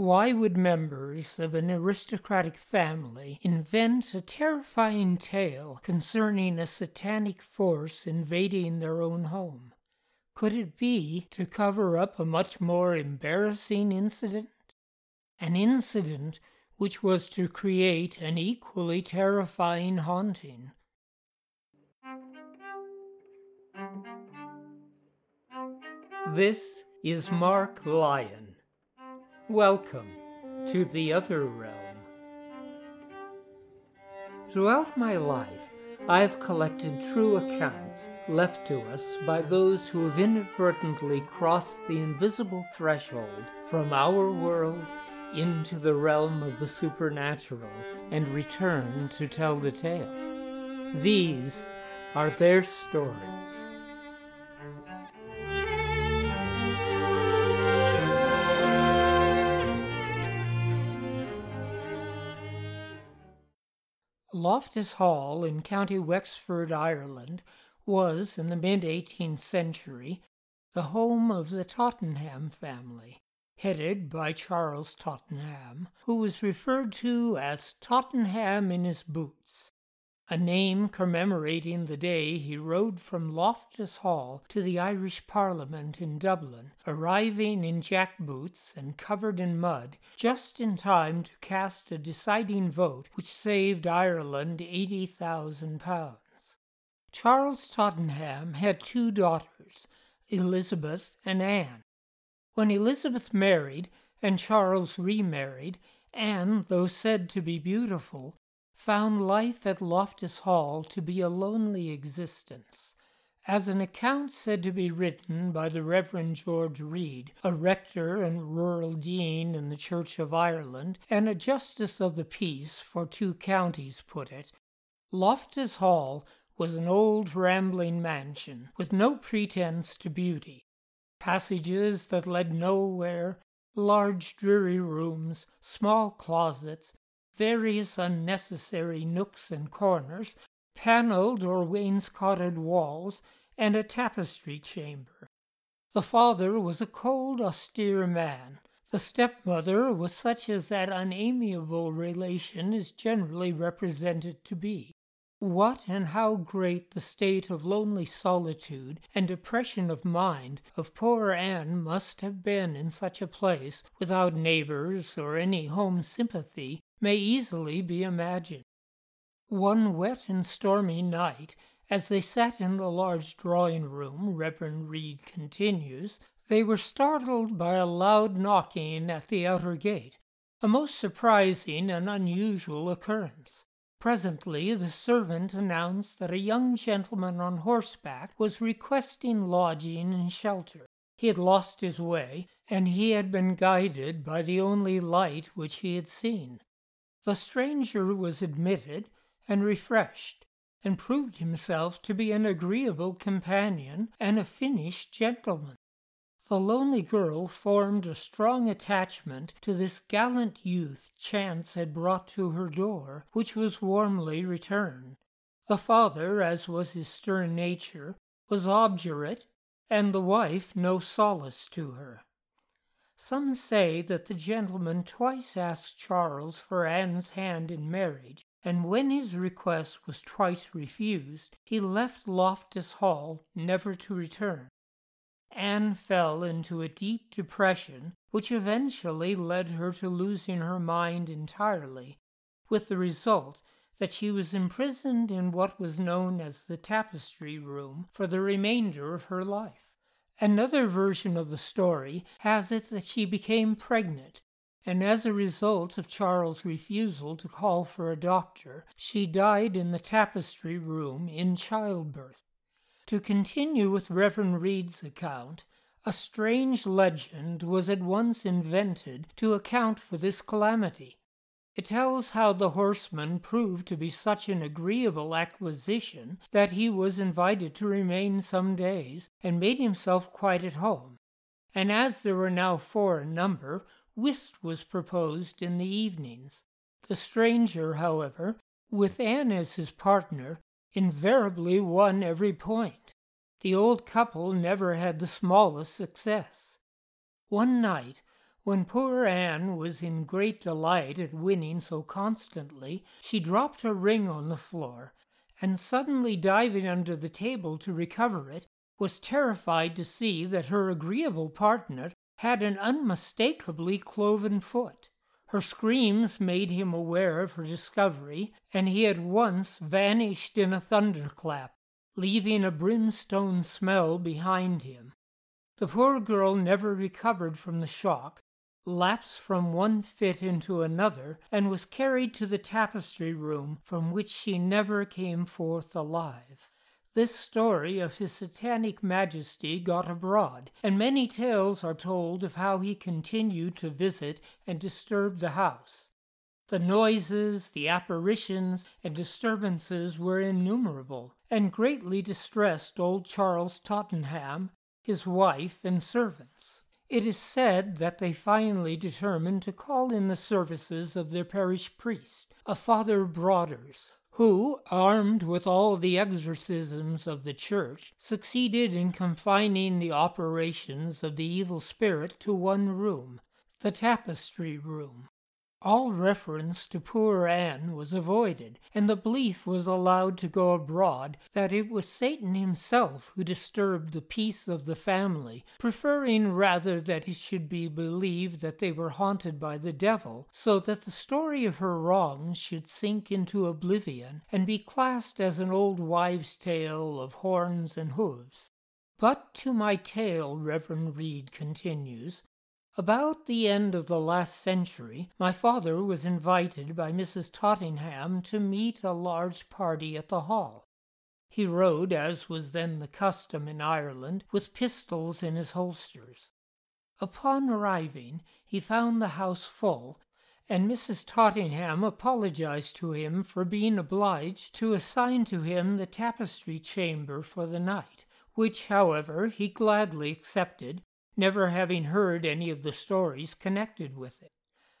Why would members of an aristocratic family invent a terrifying tale concerning a satanic force invading their own home? Could it be to cover up a much more embarrassing incident? An incident which was to create an equally terrifying haunting. This is Mark Lyon. Welcome to the other realm. Throughout my life, I have collected true accounts left to us by those who have inadvertently crossed the invisible threshold from our world into the realm of the supernatural and returned to tell the tale. These are their stories. Loftus Hall in County Wexford, Ireland, was, in the mid 18th century, the home of the Tottenham family, headed by Charles Tottenham, who was referred to as Tottenham in his boots a name commemorating the day he rode from Loftus Hall to the Irish Parliament in Dublin, arriving in jack boots and covered in mud, just in time to cast a deciding vote which saved Ireland £80,000. Charles Tottenham had two daughters, Elizabeth and Anne. When Elizabeth married and Charles remarried, Anne, though said to be beautiful, found life at Loftus Hall to be a lonely existence. As an account said to be written by the Reverend George Reid, a rector and rural dean in the Church of Ireland, and a justice of the peace for two counties, put it, Loftus Hall was an old rambling mansion with no pretence to beauty. Passages that led nowhere, large dreary rooms, small closets, various unnecessary nooks and corners, panelled or wainscoted walls, and a tapestry chamber. The father was a cold, austere man. The stepmother was such as that unamiable relation is generally represented to be. What and how great the state of lonely solitude and depression of mind of poor Anne must have been in such a place, without neighbors or any home sympathy, may easily be imagined. One wet and stormy night, as they sat in the large drawing room, Reverend Reed continues, they were startled by a loud knocking at the outer gate, a most surprising and unusual occurrence. Presently the servant announced that a young gentleman on horseback was requesting lodging and shelter. He had lost his way, and he had been guided by the only light which he had seen. The stranger was admitted and refreshed, and proved himself to be an agreeable companion and a finished gentleman. The lonely girl formed a strong attachment to this gallant youth chance had brought to her door, which was warmly returned. The father, as was his stern nature, was obdurate, and the wife no solace to her. Some say that the gentleman twice asked Charles for Anne's hand in marriage, and when his request was twice refused, he left Loftus Hall never to return. Anne fell into a deep depression, which eventually led her to losing her mind entirely, with the result that she was imprisoned in what was known as the tapestry room for the remainder of her life. Another version of the story has it that she became pregnant, and as a result of Charles' refusal to call for a doctor, she died in the tapestry room in childbirth. To continue with Reverend Reed's account, a strange legend was at once invented to account for this calamity. It tells how the horseman proved to be such an agreeable acquisition that he was invited to remain some days, and made himself quite at home. And as there were now four in number, whist was proposed in the evenings. The stranger, however, with Anne as his partner, invariably won every point. The old couple never had the smallest success. One night, When poor Anne was in great delight at winning so constantly, she dropped her ring on the floor, and suddenly diving under the table to recover it, was terrified to see that her agreeable partner had an unmistakably cloven foot. Her screams made him aware of her discovery, and he at once vanished in a thunderclap, leaving a brimstone smell behind him. The poor girl never recovered from the shock, lapsed from one fit into another, and was carried to the tapestry room from which she never came forth alive. This story of his satanic majesty got abroad, and many tales are told of how he continued to visit and disturb the house. The noises, the apparitions, and disturbances were innumerable, and greatly distressed old Charles Tottenham, his wife, and servants. It is said that they finally determined to call in the services of their parish priest, a Father Broders, who, armed with all the exorcisms of the church, succeeded in confining the operations of the evil spirit to one room, the tapestry room. All reference to poor Anne was avoided, and the belief was allowed to go abroad that it was Satan himself who disturbed the peace of the family, preferring rather that it should be believed that they were haunted by the devil, so that the story of her wrongs should sink into oblivion and be classed as an old wives' tale of horns and hooves. But to my tale, Reverend Reed continues, about the end of the last century, my father was invited by Mrs. Tottenham to meet a large party at the Hall. He rode, as was then the custom in Ireland, with pistols in his holsters. Upon arriving, he found the house full, and Mrs. Tottenham apologized to him for being obliged to assign to him the tapestry chamber for the night, which, however, he gladly accepted, never having heard any of the stories connected with it.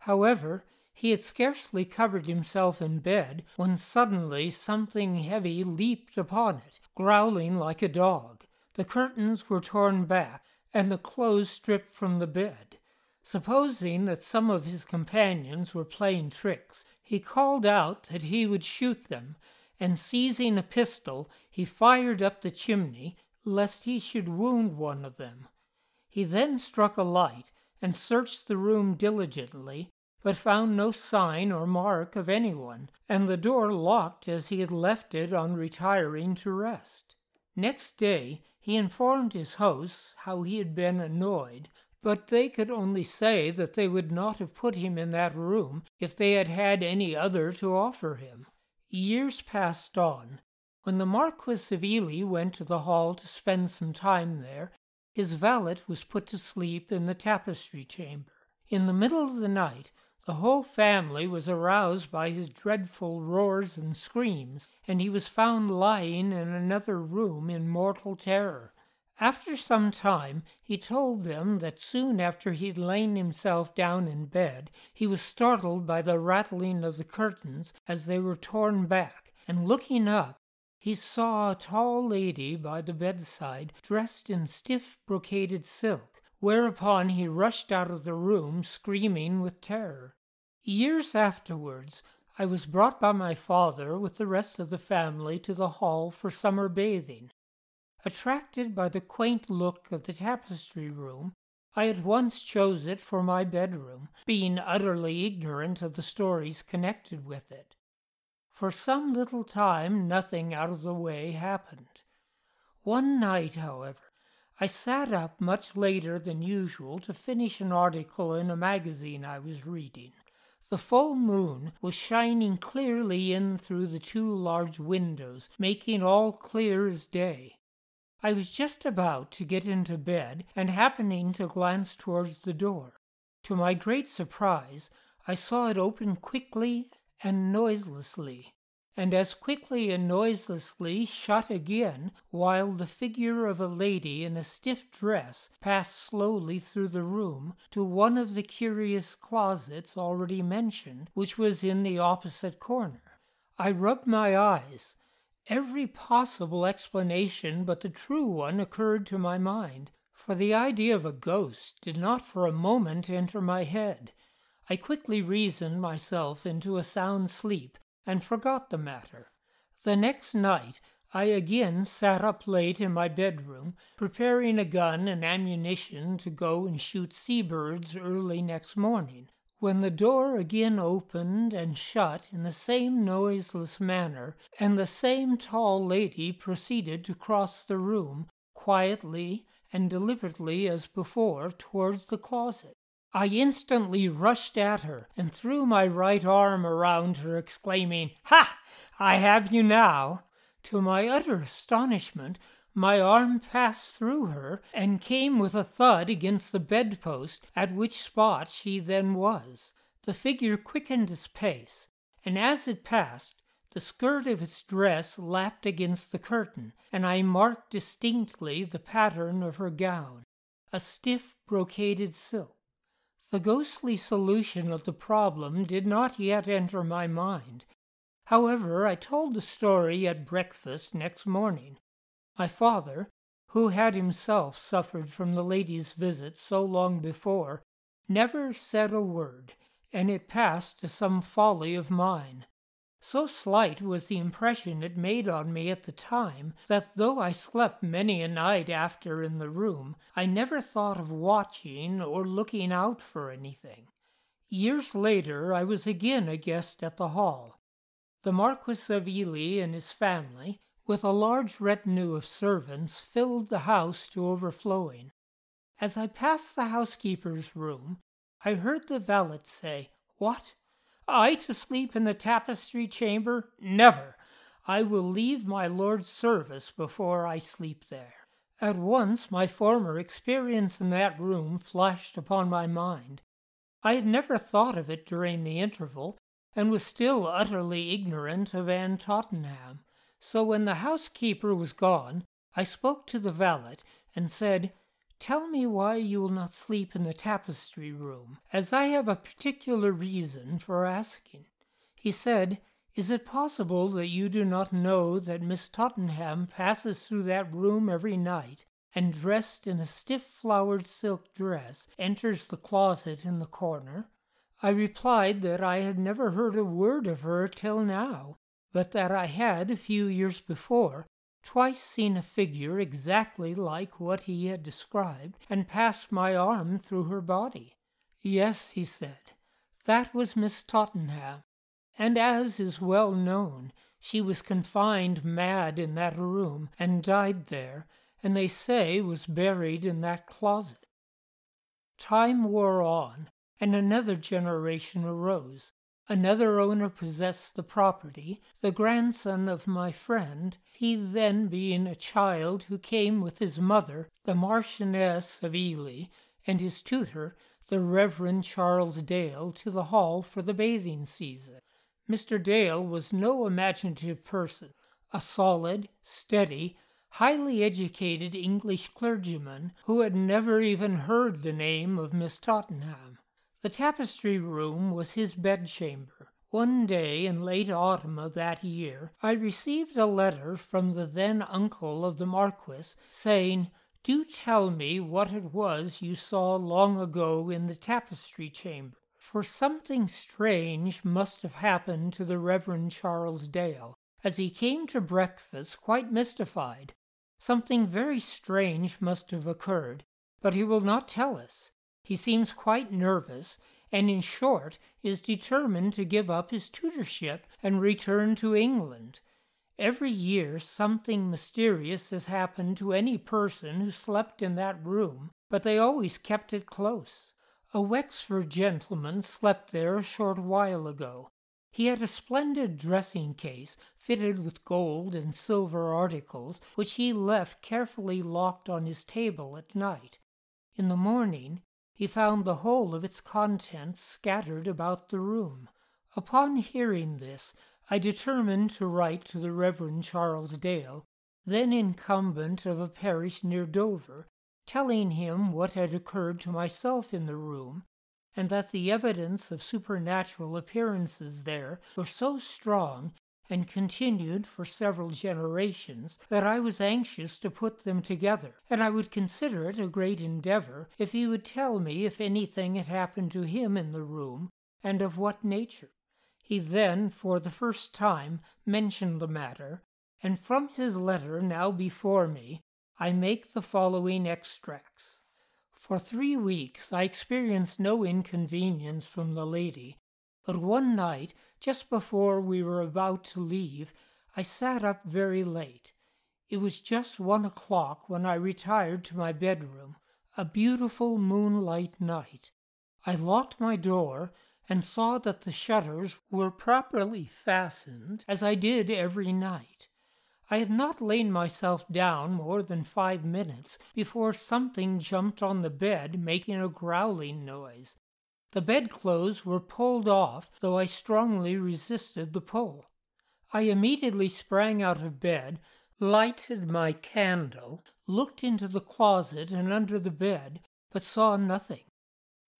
However, he had scarcely covered himself in bed when suddenly something heavy leaped upon it, growling like a dog. The curtains were torn back, and the clothes stripped from the bed. Supposing that some of his companions were playing tricks, he called out that he would shoot them, and seizing a pistol, he fired up the chimney, lest he should wound one of them. He then struck a light and searched the room diligently, but found no sign or mark of anyone, and the door locked as he had left it on retiring to rest. Next day he informed his hosts how he had been annoyed, but they could only say that they would not have put him in that room if they had had any other to offer him. Years passed on. When the Marquis of Ely went to the hall to spend some time there, his valet was put to sleep in the tapestry chamber. In the middle of the night, the whole family was aroused by his dreadful roars and screams, and he was found lying in another room in mortal terror. After some time, he told them that soon after he had lain himself down in bed, he was startled by the rattling of the curtains as they were torn back, and looking up, he saw a tall lady by the bedside dressed in stiff brocaded silk, whereupon he rushed out of the room screaming with terror. Years afterwards, I was brought by my father with the rest of the family to the hall for summer bathing. Attracted by the quaint look of the tapestry room, I at once chose it for my bedroom, being utterly ignorant of the stories connected with it. For some little time nothing out of the way happened. One night, however, I sat up much later than usual to finish an article in a magazine I was reading. The full moon was shining clearly in through the two large windows, making all clear as day. I was just about to get into bed and happening to glance towards the door. To my great surprise, I saw it open quickly and noiselessly, and as quickly and noiselessly shut again, while the figure of a lady in a stiff dress passed slowly through the room to one of the curious closets already mentioned, which was in the opposite corner. I rubbed my eyes. Every possible explanation but the true one occurred to my mind, for the idea of a ghost did not for a moment enter my head. I quickly reasoned myself into a sound sleep and forgot the matter. The next night I again sat up late in my bedroom, preparing a gun and ammunition to go and shoot seabirds early next morning, when the door again opened and shut in the same noiseless manner, and the same tall lady proceeded to cross the room, quietly and deliberately as before, towards the closet. I instantly rushed at her and threw my right arm around her, exclaiming, Ha! I have you now! To my utter astonishment, my arm passed through her and came with a thud against the bedpost at which spot she then was. The figure quickened its pace, and as it passed, the skirt of its dress lapped against the curtain, and I marked distinctly the pattern of her gown a stiff brocaded silk. The ghostly solution of the problem did not yet enter my mind, However, I told the story at breakfast next morning. My father, who had himself suffered from the lady's visit so long before, never said a word, and it passed to some folly of mine. So slight was the impression it made on me at the time that though I slept many a night after in the room, I never thought of watching or looking out for anything. Years later, I was again a guest at the Hall. The Marquis of Ely and his family, with a large retinue of servants, filled the house to overflowing. As I passed the housekeeper's room, I heard the valet say, What? I to sleep in the tapestry chamber? Never! I will leave my lord's service before I sleep there. At once my former experience in that room flashed upon my mind. I had never thought of it during the interval, and was still utterly ignorant of Anne Tottenham. So when the housekeeper was gone, I spoke to the valet and said, Tell me why you will not sleep in the tapestry room, as I have a particular reason for asking. He said, Is it possible that you do not know that Miss Tottenham passes through that room every night, and dressed in a stiff flowered silk dress enters the closet in the corner? I replied that I had never heard a word of her till now, but that I had, a few years before, twice seen a figure exactly like what he had described, and passed my arm through her body. Yes, he said, that was Miss Tottenham, and as is well known, she was confined mad in that room and died there, and they say was buried in that closet. Time wore on, and another generation arose. Another owner possessed the property, the grandson of my friend, he then being a child who came with his mother, the Marchioness of Ely, and his tutor, the Reverend Charles Dale, to the hall for the bathing season. Mr. Dale was no imaginative person, a solid, steady, highly educated English clergyman who had never even heard the name of Miss Tottenham. The tapestry room was his bedchamber. One day in late autumn of that year, I received a letter from the then uncle of the Marquis saying, Do tell me what it was you saw long ago in the tapestry chamber. For something strange must have happened to the Reverend Charles Dale, as he came to breakfast quite mystified. Something very strange must have occurred, but he will not tell us. He seems quite nervous, and in short is determined to give up his tutorship and return to England. Every year something mysterious has happened to any person who slept in that room, but they always kept it close. A Wexford gentleman slept there a short while ago. He had a splendid dressing case fitted with gold and silver articles, which he left carefully locked on his table at night. In the morning he found the whole of its contents scattered about the room. Upon hearing this, I determined to write to the Reverend Charles Dale, then incumbent of a parish near Dover, telling him what had occurred to myself in the room, and that the evidence of supernatural appearances there was so strong and continued for several generations that I was anxious to put them together, and I would consider it a great endeavor if he would tell me if anything had happened to him in the room, and of what nature. He then, for the first time, mentioned the matter, and from his letter now before me, I make the following extracts. For three weeks I experienced no inconvenience from the lady, but one night, just before we were about to leave, I sat up very late. It was just one o'clock when I retired to my bedroom, a beautiful moonlight night. I locked my door and saw that the shutters were properly fastened, as I did every night. I had not lain myself down more than five minutes before something jumped on the bed, making a growling noise. The bedclothes were pulled off, though I strongly resisted the pull. I immediately sprang out of bed, lighted my candle, looked into the closet and under the bed, but saw nothing.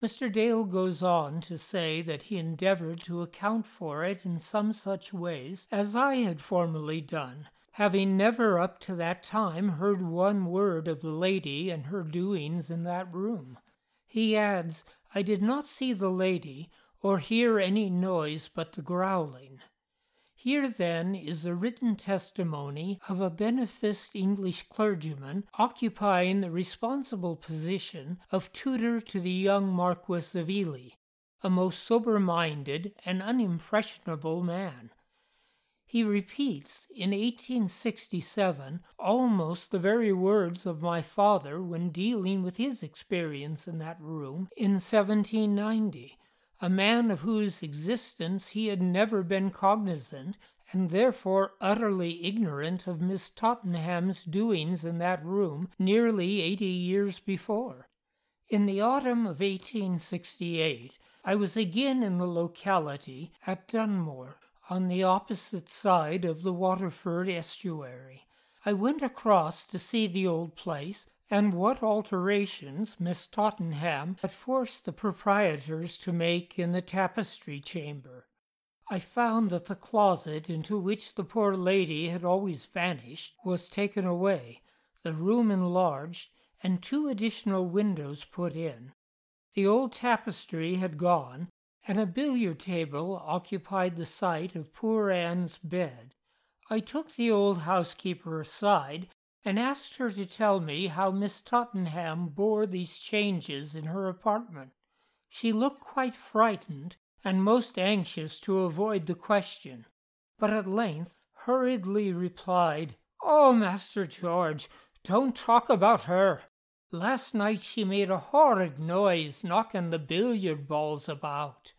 Mr. Dale goes on to say that he endeavored to account for it in some such ways as I had formerly done, having never up to that time heard one word of the lady and her doings in that room. He adds I did not see the lady or hear any noise but the growling. Here, then, is the written testimony of a beneficed English clergyman occupying the responsible position of tutor to the young Marquis of Ely, a most sober minded and unimpressionable man. He repeats in 1867 almost the very words of my father when dealing with his experience in that room in 1790, a man of whose existence he had never been cognizant and therefore utterly ignorant of Miss Tottenham's doings in that room nearly eighty years before. In the autumn of 1868, I was again in the locality at Dunmore on the opposite side of the Waterford estuary. I went across to see the old place and what alterations Miss Tottenham had forced the proprietors to make in the tapestry chamber. I found that the closet into which the poor lady had always vanished was taken away, the room enlarged, and two additional windows put in. The old tapestry had gone, and a billiard table occupied the site of poor Anne's bed. I took the old housekeeper aside and asked her to tell me how Miss Tottenham bore these changes in her apartment. She looked quite frightened and most anxious to avoid the question, but at length hurriedly replied, Oh, Master George, don't talk about her. Last night she made a horrid noise knocking the billiard balls about.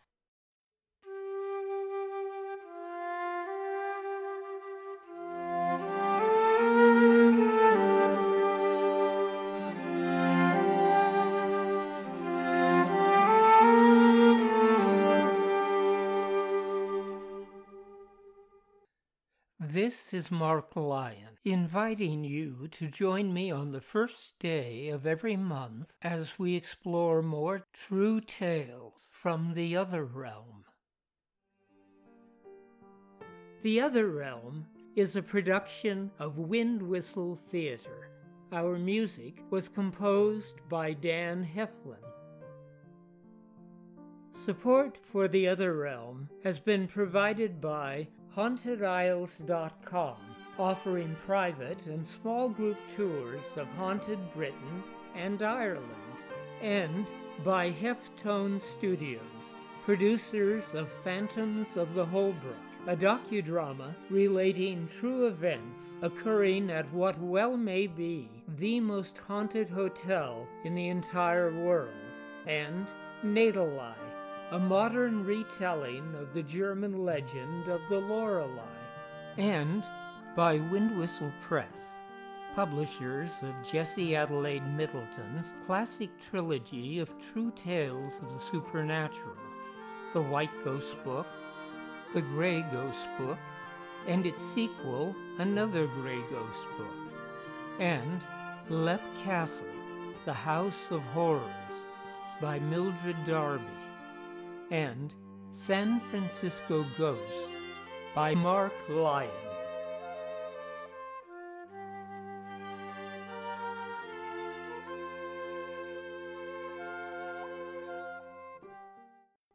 This is Mark Lyon, inviting you to join me on the first day of every month as we explore more true tales from the other realm. The Other Realm is a production of Windwhistle Theater. Our music was composed by Dan Heflin. Support for The Other Realm has been provided by HauntedIsles.com, offering private and small group tours of haunted Britain and Ireland, and by Heftone Studios, producers of Phantoms of the Holbrook, a docudrama relating true events occurring at what well may be the most haunted hotel in the entire world, and Nadelei, a modern retelling of the German legend of the Lorelei, and by Windwhistle Press, publishers of Jessie Adelaide Middleton's classic trilogy of true tales of the supernatural, The White Ghost Book, The Grey Ghost Book, and its sequel, Another Grey Ghost Book, and Leap Castle, The House of Horrors by Mildred Darby and San Francisco Ghosts by Mark Lyon.